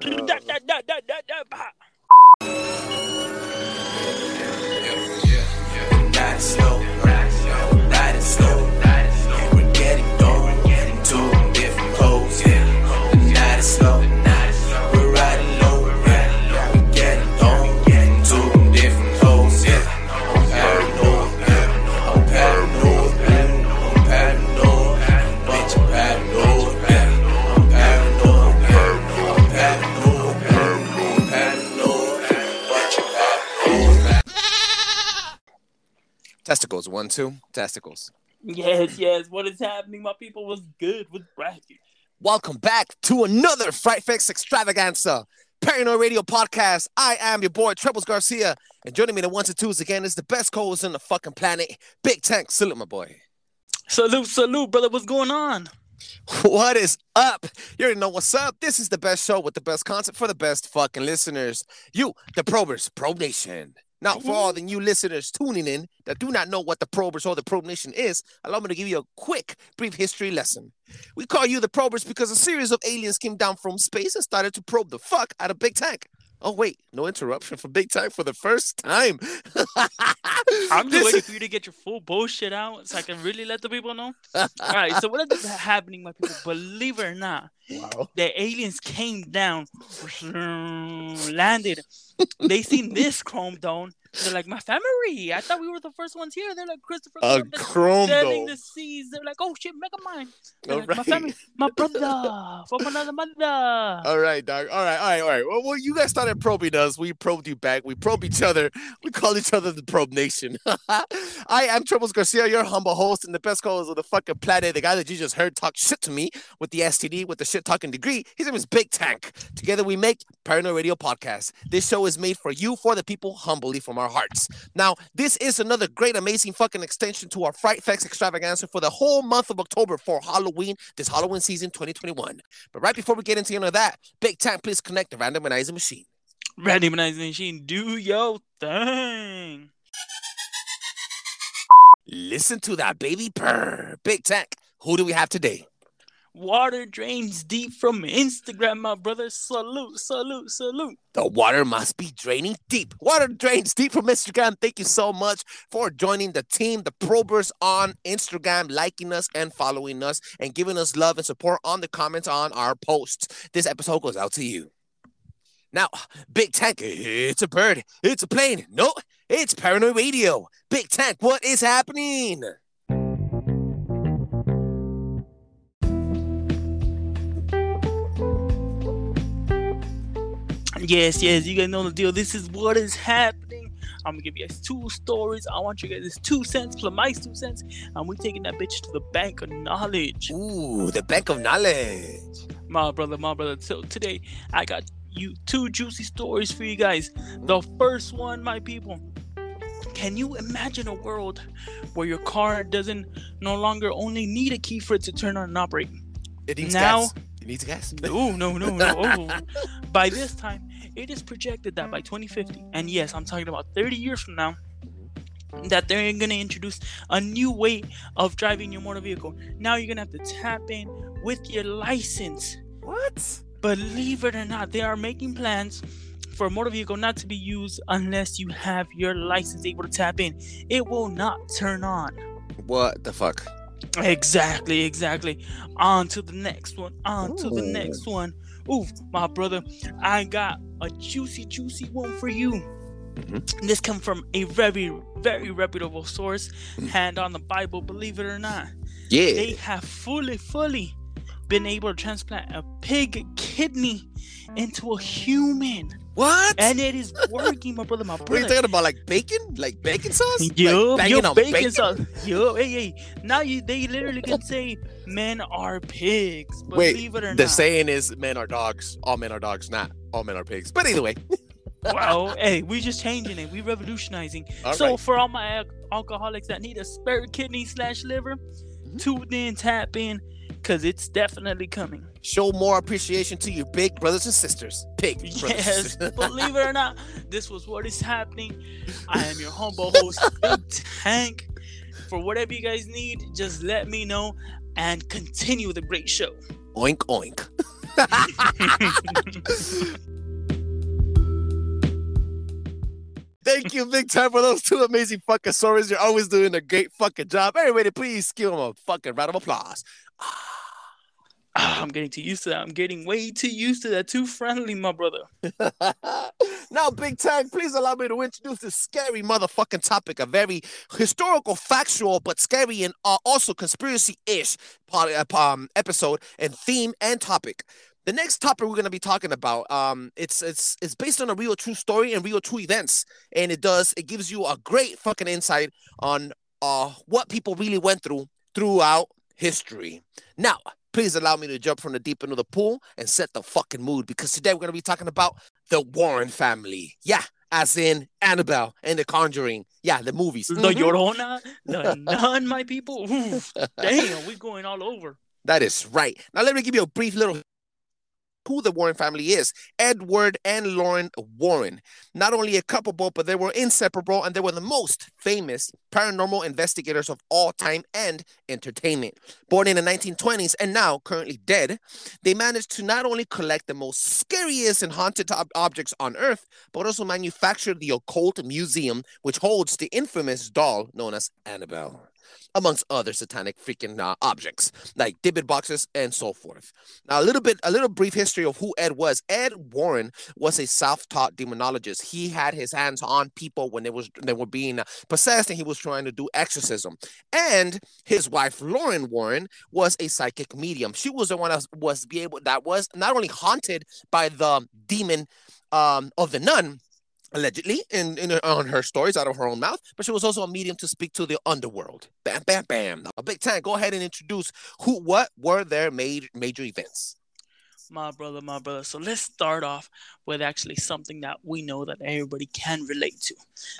Da, Testicles, one, two, testicles. Yes, yes. What is happening? My people was good with bracket. Welcome back to another Fright Fix Extravaganza, Paranoid Radio Podcast. I am your boy, Trebles Garcia, and joining me in the ones and twos again is the best co-host on the fucking planet, Big Tank. Salute, my boy. Salute, salute, brother. What's going on? What is up? You already know what's up. This is the best show with the best content for the best fucking listeners. You, the Probers, Probe Now, for mm-hmm. all the new listeners tuning in that do not know what the Probers or the Probe Nation is, allow me to give you a quick, brief history lesson. We call you the Probers because a series of aliens came down from space and started to probe the fuck out of Big Tank. Oh, wait, no interruption for Big Tank for the first time. I'm just waiting for you to get your full bullshit out so I can really let the people know. All right, so what is happening, my people? Believe it or not, Wow. the aliens came down, landed. They seen this chrome dome. They're like, my family. I thought we were the first ones here. They're like Christopher A Columbus chrome sailing dome. the seas. They're like, oh shit, mega mine. Like, My family, my brother from another mother. All right, dog. All right, all right, all right. Well, well, you guys started probing us. We probed you back. We probe each other. We call each other the Probe Nation. I am Trebles Garcia, your humble host and the best co-host of the fucking planet. The guy that you just heard talk shit to me with the STD, with the shit talking degree. His name is Big Tank. Together we make Paranoid Radio Podcast. This show is made for you, for the people, humbly from our hearts. Now, this is another great, amazing fucking extension to our Fright Facts extravaganza for the whole month of October for Halloween, this Halloween season 2021. But right before we get into any of that, Big Tank, please connect the randomizer machine. Randomizing machine, do your thing. Listen to that baby purr. Big Tank, who do we have today? Water drains deep from Instagram, my brother. Salute, salute, salute. The water must be draining deep. Water drains deep from Instagram. Thank you so much for joining the team, the probers on Instagram, liking us and following us and giving us love and support on the comments on our posts. This episode goes out to you. Now, Big Tank, it's a bird, it's a plane. No, it's Paranoid Radio. Big Tank, what is happening? Yes, yes, you guys know the deal. This is what is happening. I'm gonna give you guys two stories. I want you guys two cents plus my two cents, and we taking that bitch to the bank of knowledge. Ooh, the bank of knowledge. My brother, my brother. So today I got you two juicy stories for you guys. The first one, my people. Can you imagine a world where your car doesn't no longer only need a key for it to turn on and operate? It needs Now- gas. It needs gas. No, no, no, no. Oh. by this time, it is projected that by 2050, and yes, I'm talking about 30 years from now, that they're gonna introduce a new way of driving your motor vehicle. Now you're gonna have to tap in with your license. What? Believe it or not, they are making plans for a motor vehicle not to be used unless you have your license able to tap in. It will not turn on. What the fuck? Exactly, exactly. On to the next one. On to the next one. Ooh, my brother, I got a juicy, juicy one for you. Mhm. This come from a very, very reputable source, Mm. hand on the Bible, believe it or not. Yeah. They have fully, fully been able to transplant a pig kidney into a human. What? And it is working, my brother, my brother. What are you talking about? Like bacon? Like bacon sauce? Yo, like yo, on bacon, bacon? sauce. Yo, hey, hey. Now you, they literally can say men are pigs. Wait, Believe it or The not. saying is men are dogs. All men are dogs, not all men are pigs. But either way. Well, hey, we just changing it. We revolutionizing. All so right. for all my al- alcoholics that need a spare kidney slash liver, Mm-hmm. tune in, tap in, cause it's definitely coming. Show more appreciation to your big brothers and sisters. Big brothers Yes, believe it or not, this was what is happening. I am your humble host, Big Tank. For whatever you guys need, just let me know and continue the great show. oink oink. Thank you, big time, for those two amazing fucking stories. You're always doing a great fucking job. Everybody, please give them a fucking round of applause. Ah, I'm getting too used to that. I'm getting way too used to that. Too friendly, my brother. now, Big Tank, please allow me to introduce this scary motherfucking topic, a very historical, factual, but scary and uh, also conspiracy-ish part, uh, um, episode and theme and topic. The next topic we're gonna be talking about, um, it's it's it's based on a real true story and real true events, and it does it gives you a great fucking insight on uh what people really went through throughout history. Now, please allow me to jump from the deep end of the pool and set the fucking mood because today we're gonna be talking about the Warren family. Yeah, as in Annabelle and The Conjuring. Yeah, the movies. The Mhm. Llorona, the nun, my people. Damn, we're going all over. That is right. Now let me give you a brief little who the Warren family is. Edward and Lauren Warren. Not only a couple, but they were inseparable and they were the most famous paranormal investigators of all time and entertainment. Born in the 1920s and now currently dead, they managed to not only collect the most scariest and haunted ob- objects on earth, but also manufacture the occult museum, which holds the infamous doll known as Annabelle amongst other satanic freaking uh, objects like dybbuk boxes and so forth. Now, a little bit, a little brief history of who Ed was. Ed Warren was a self-taught demonologist. He had his hands on people when they was they were being possessed, and he was trying to do exorcism. And his wife Lauren Warren was a psychic medium. She was the one that was be able that was not only haunted by the demon um, of the nun allegedly in, in her- on her stories out of her own mouth, but she was also a medium to speak to the underworld. Bam, bam, bam. a Big Time, go ahead and introduce who, what were their major major events. My brother, my brother. So let's start off with actually something that we know that everybody can relate to.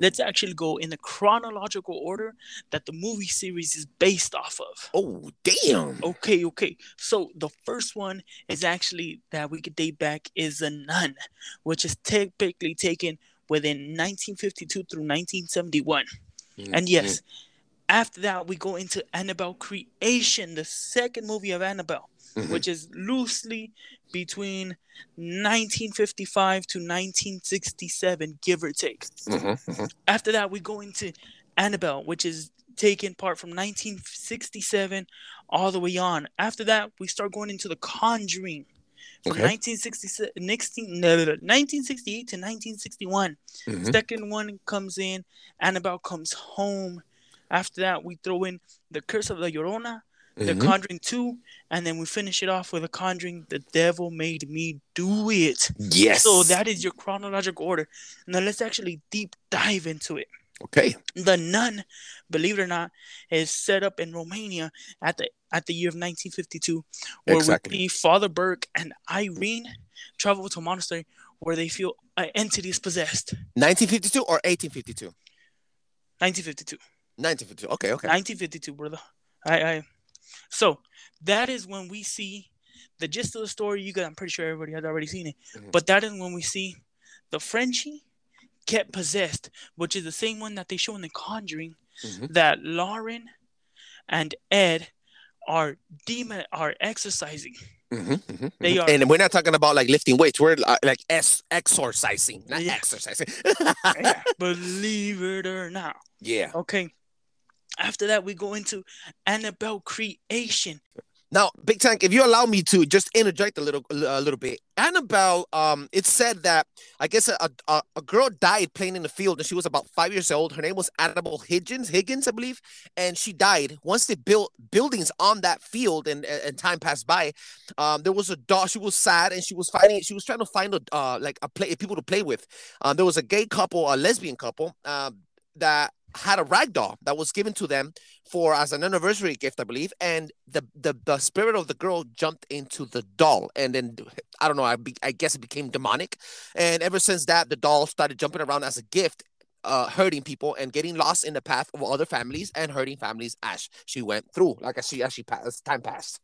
Let's actually go in the chronological order that the movie series is based off of. Oh, damn. Okay, okay. So the first one is actually that we could date back is a nun, which is typically taken within 1952 through 1971. And yes, after that we go into Annabelle Creation, the second movie of Annabelle, Mhm. which is loosely between 1955 to 1967, give or take. Mhm, mhm. After that, we go into Annabelle, which is taken part from 1967 all the way on. After that, we start going into The Conjuring from Okay. 1967, 19, no, no, no, 1968 to 1961. Mhm. Second one comes in, Annabelle comes home. After that, we throw in The Curse of the Llorona, The Mhm. Conjuring 2, and then we finish it off with The Conjuring, The Devil Made Me Do It. Yes. So that is your chronological order. Now let's actually deep dive into it. Okay. The Nun, believe it or not, is set up in Romania at the at the year of 1952, where Exactly. we see Father Burke and Irene travel to a monastery where they feel an entity is possessed. 1952 or 1852? 1952. 1952. Okay, okay. 1952, brother. I, I. So that is when we see the gist of the story. You got, I'm pretty sure everybody has already seen it, Mhm. but that is when we see the Frenchie get possessed, which is the same one that they show in The Conjuring. Mhm. That Lauren and Ed are demon are exercising. Mhm, mhm, They mhm. are- And we're not talking about like lifting weights. We're uh, like es- exorcising, not Yeah. exercising. Yeah, believe it or not. yeah. Okay. After that, we go into Annabelle creation. Now, Big Tank, if you allow me to just interject a little, a little bit, Annabelle. Um, it said that I guess a, a a girl died playing in the field, and she was about five years old. Her name was Annabelle Higgins, Higgins, I believe, and she died. Once they built buildings on that field, and and time passed by, um, there was a dog. She was sad, and she was finding. She was trying to find a uh like a play people to play with. Um, there was a gay couple, a lesbian couple, um, that had a rag doll that was given to them for as an anniversary gift, I believe. And the the, the spirit of the girl jumped into the doll, and then I don't know. I, be, I guess it became demonic, and ever since that, the doll started jumping around as a gift. Uh, hurting people and getting lost in the path of other families and hurting families as she went through, like as she as she passed, as time passed.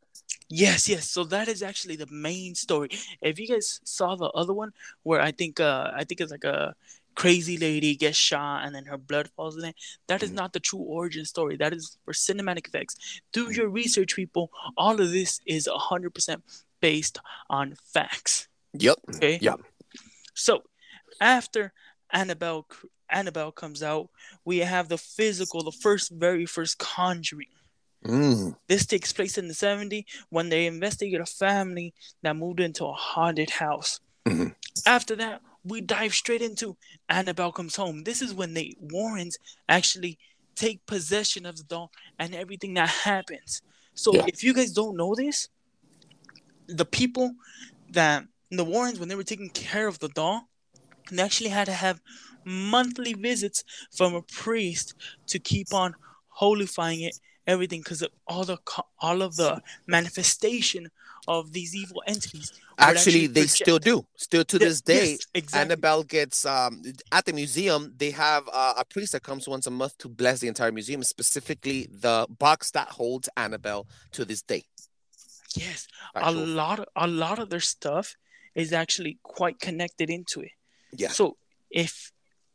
Yes, yes. So that is actually the main story. If you guys saw the other one, where I think uh I think it's like a crazy lady gets shot and then her blood falls in it. That is Mhm. not the true origin story. That is for cinematic effects. Do your research, people. All of this is hundred percent based on facts. Yep. Okay. Yep. So after Annabelle Annabelle comes out, we have the physical, the first very first conjuring. Mm. This takes place in the 70s when they investigate a family that moved into a haunted house. Mhm. After that, we dive straight into Annabelle Comes Home. This is when the Warrens actually take possession of the doll and everything that happens. So Yeah. if you guys don't know this, the people that the Warrens, when they were taking care of the doll, they actually had to have monthly visits from a priest to keep on holifying it, everything, because of all the all of the manifestation of these evil entities. would Actually, they still do. Still to this day, yes, exactly. Annabelle gets um at the museum. They have uh, a priest that comes once a month to bless the entire museum, specifically the box that holds Annabelle to this day. Yes, a lot, of, a lot of their stuff is actually quite connected into it. Yeah. So if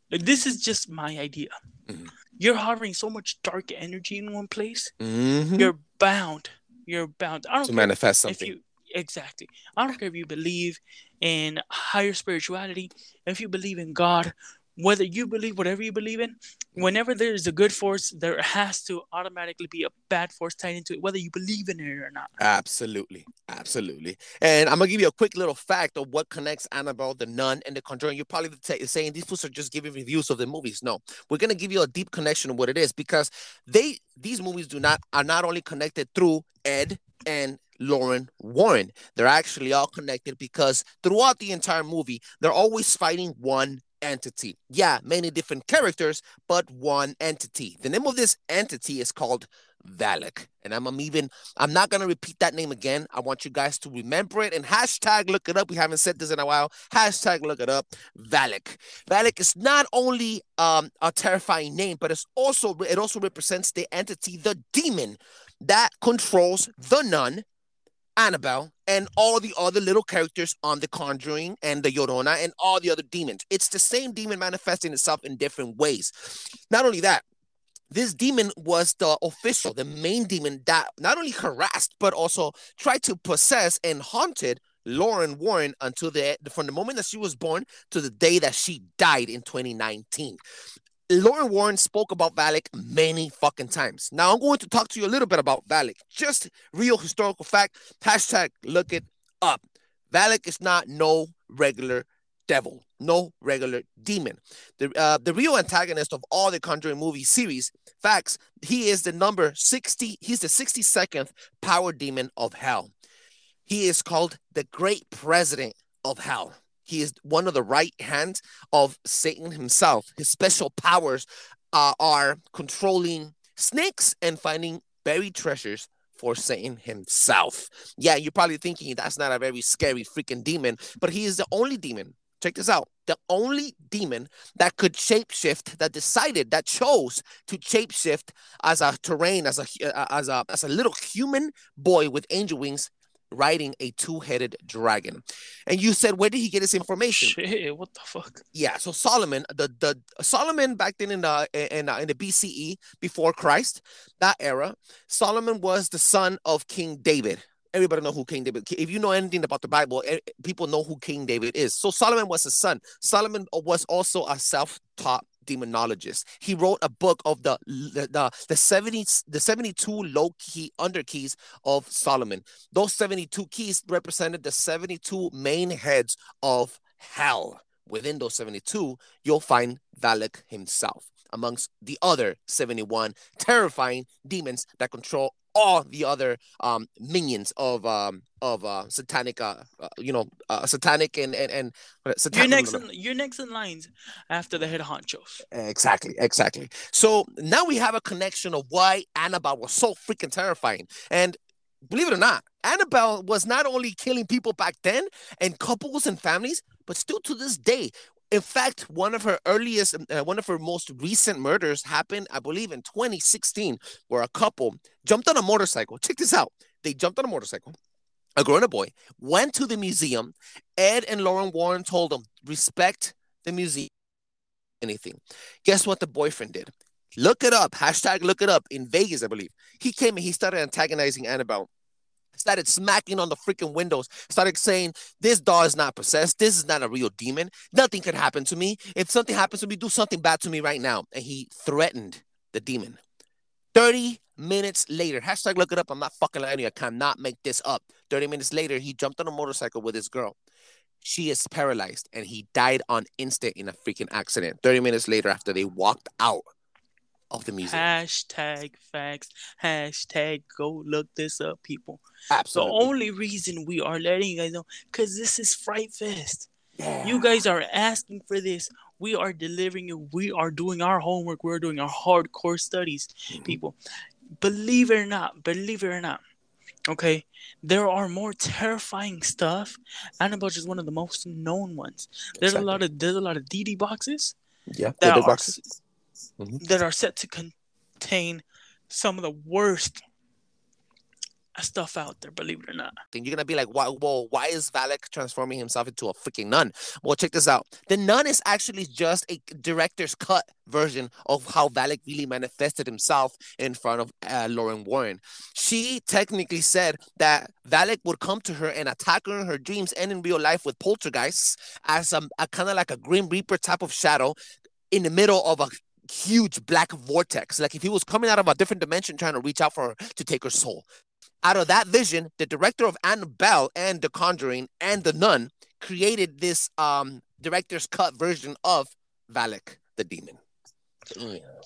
this is just my idea, Mhm. You're harboring so much dark energy in one place, Mhm. you're bound. You're bound. I don't to care manifest if something. you exactly. I don't care if you believe in higher spirituality, if you believe in God, whether you believe whatever you believe in. Whenever there is a good force, there has to automatically be a bad force tied into it, whether you believe in it or not. Absolutely, absolutely. And I'm gonna give you a quick little fact of what connects Annabelle, the Nun, and the Conjuring. You're probably t- saying these fools are just giving reviews of the movies. No, we're gonna give you a deep connection of what it is because they these movies do not are not only connected through Ed and Lauren Warren. They're actually all connected because throughout the entire movie, they're always fighting one entity. Yeah, many different characters, but one entity. The name of this entity is called Valak. And I'm, I'm even I'm not gonna repeat that name again. I want you guys to remember it and hashtag look it up. We haven't said this in a while. Hashtag look it up. Valak. Valak is not only um a terrifying name, but it's also it also represents the entity, the demon that controls the nun, Annabelle, and all the other little characters on The Conjuring and the Llorona and all the other demons. It's the same demon manifesting itself in different ways. Not only that, this demon was the official, the main demon that not only harassed but also tried to possess and haunted Lauren Warren until the from the moment that she was born to the day that she died in 2019. Lauren Warren spoke about Valak many fucking times. Now I'm going to talk to you a little bit about Valak. Just real historical fact. Hashtag look it up. Valak is not no regular devil, no regular demon. The uh, the real antagonist of all the Conjuring movie series. Facts. He is the number 60. He's the 62nd power demon of hell. He is called the Great President of Hell. He is one of the right hands of Satan himself. His special powers uh, are controlling snakes and finding buried treasures for Satan himself. Yeah, you're probably thinking that's not a very scary freaking demon, but he is the only demon. Check this out. The only demon that could shapeshift, that decided, that chose to shapeshift as a terrain, as a uh, as a as a little human boy with angel wings riding a two-headed dragon. And you said, where did he get his information? Shit, what the fuck? Yeah, so Solomon, the the Solomon back then in the in uh, in the BCE before Christ, that era, Solomon was the son of King David. Everybody know who King David. If you know anything about the Bible, eh, people know who King David is. So Solomon was his son. Solomon was also a self-taught demonologist. He wrote a book of the the the, the 70 the 72 low key under keys of Solomon. Those 72 keys represented the 72 main heads of hell. Within those 72, you'll find Valak himself, amongst the other 71 terrifying demons that control all the other um, minions of um, of uh, satanic, uh, uh, you know, uh, satanic and and and uh, You're satanic. next. In, you're next in lines after the head honchos. Exactly, exactly. So now we have a connection of why Annabelle was so freaking terrifying. And believe it or not, Annabelle was not only killing people back then and couples and families, but still to this day. In fact, one of her earliest, uh, one of her most recent murders happened, I believe, in 2016, where a couple jumped on a motorcycle. Check this out. They jumped on a motorcycle. A grown up boy went to the museum. Ed and Lauren Warren told them, respect the museum anything. Guess what the boyfriend did? Look it up. Hashtag look it up in Vegas, I believe. He came and he started antagonizing Annabelle. Started smacking on the freaking windows, started saying, This doll is not possessed. This is not a real demon. Nothing could happen to me. If something happens to me, do something bad to me right now. And he threatened the demon. 30 minutes later, hashtag look it up. I'm not fucking lying you. I cannot make this up. 30 minutes later, he jumped on a motorcycle with his girl. She is paralyzed and he died on instant in a freaking accident. 30 minutes later, after they walked out of the museum. Hashtag facts. Hashtag go look this up, people. Absolutely. The only reason we are letting you guys know, because this is Fright Fest. Yeah. You guys are asking for this. We are delivering it. We are doing our homework. We're doing our hardcore studies, Mm-hmm. people. Believe it or not, believe it or not. Okay, there are more terrifying stuff. Annabelle is one of the most known ones. There's Exactly. a lot of there's a lot of DD boxes yeah. that are, boxes. Mhm. that are set to contain some of the worst stuff out there. Believe it or not. And you're gonna be like, why, well, why is Valak transforming himself into a freaking nun? Well, check this out. The nun is actually just a director's cut version of how Valak really manifested himself in front of uh, Lauren Warren. She technically said that Valak would come to her and attack her in her dreams and in real life with poltergeists as a, a kind of like a Grim Reaper type of shadow in the middle of a huge black vortex. Like if he was coming out of a different dimension trying to reach out for her to take her soul out of that vision, the director of Annabelle and The Conjuring and The Nun created this um director's cut version of Valak the demon.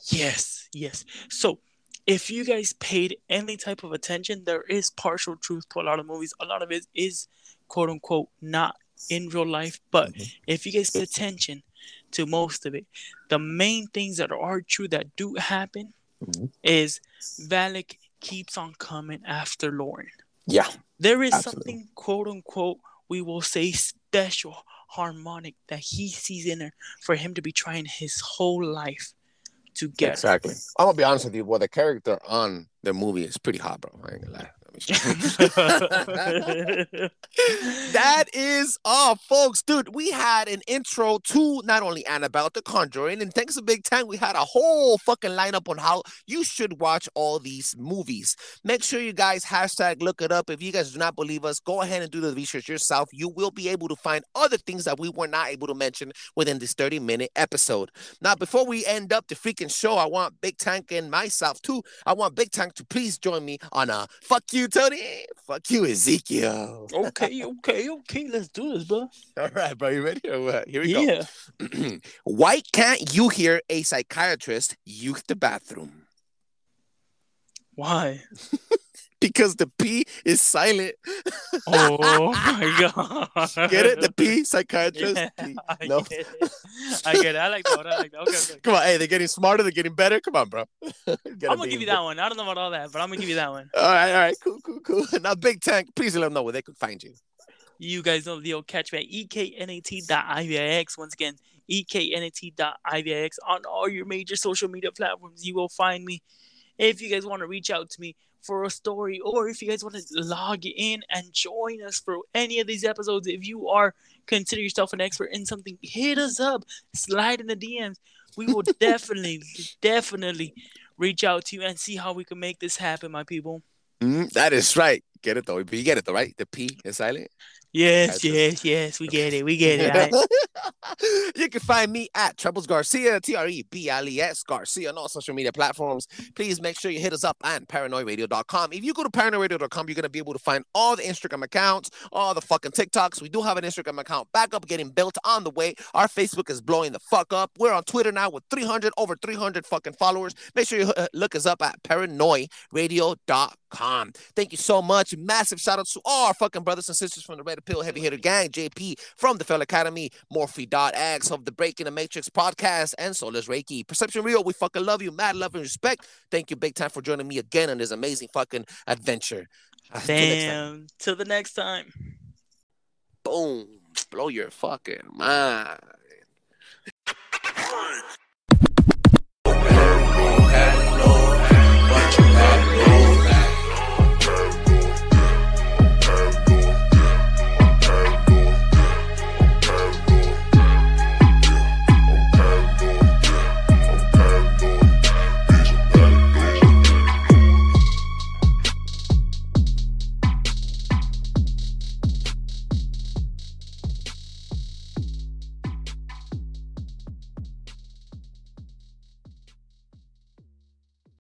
Yes, yes. So if you guys paid any type of attention, there is partial truth to a lot of movies. A lot of it is quote unquote not in real life. But Mhm. if you guys pay attention to most of it, the main things that are true that do happen Mhm. is Valak keeps on coming after Lauren. Yeah. There is Absolutely. something quote unquote we will say special harmonic that he sees in her for him to be trying his whole life to get. Exactly. I'm gonna be honest with you. Well, the character on the movie is pretty hot, bro. I ain't gonna lie. that is all, folks. Dude, we had an intro to not only Annabelle the Conjuring, and thanks to Big Time, we had a whole fucking lineup on how you should watch all these movies. Make sure you guys hashtag look it up. If you guys do not believe us, go ahead and do the research yourself. You will be able to find other things that we were not able to mention within this 30 minute episode. Now, before we end up the freaking show, I want Big Tank and myself too. I want Big Tank to please join me on a fuck you, Tony. Fuck you, Ezekiel. okay, okay, okay. Let's do this, bro. All right, bro. You ready or what? Here we go. Yeah. Why can't you hear a psychiatrist use the bathroom? Why? Because the P is silent. Oh my god. Get it? The P, psychiatrist. Yeah, P. I No. get it. I get it. I like that. one. I like that. Okay, okay. Come on, hey, they're getting smarter, they're getting better. Come on, bro. I'm gonna give you that one. I don't know about all that, but I'm gonna give you that one. All right, all right, cool, cool, cool. Now, Big Tank, please let them know where they could find you. You guys know the old catch me at eknat.ivix. Once again, eknat.ivix. On all your major social media platforms, you will find me. If you guys want to reach out to me for a story, or if you guys want to log in and join us for any of these episodes, if you are consider yourself an expert in something, hit us up, slide in the DMs. We will definitely, definitely reach out to you and see how we can make this happen, my people. Mhm, that is right. Get it though. You get it though, right? The P is silent. Yes, yes, yes. We get it. We get it. aight? you can find me at Trebles Garcia, T R E B L E S Garcia on all social media platforms. Please make sure you hit us up at paranoidradio.com. If you go to paranoidradio.com, you're going to be able to find all the Instagram accounts, all the fucking TikToks. We do have an Instagram account back up, getting built on the way. Our Facebook is blowing the fuck up. We're on Twitter now with 300, over 300 fucking followers. Make sure you uh, look us up at paranoidradio.com. Thank you so much. Massive shout out to all our fucking brothers and sisters from the Red Pill Heavy Hitter Gang, JP from the Fell Academy, Morphe.x of the Breaking the Matrix podcast, and Solis Reiki. Perception Real, we fucking love you. Mad love and respect. Thank you, big time, for joining me again on this amazing fucking adventure. Ah, next. Damn. Till the next time. Boom. Blow your fucking mind.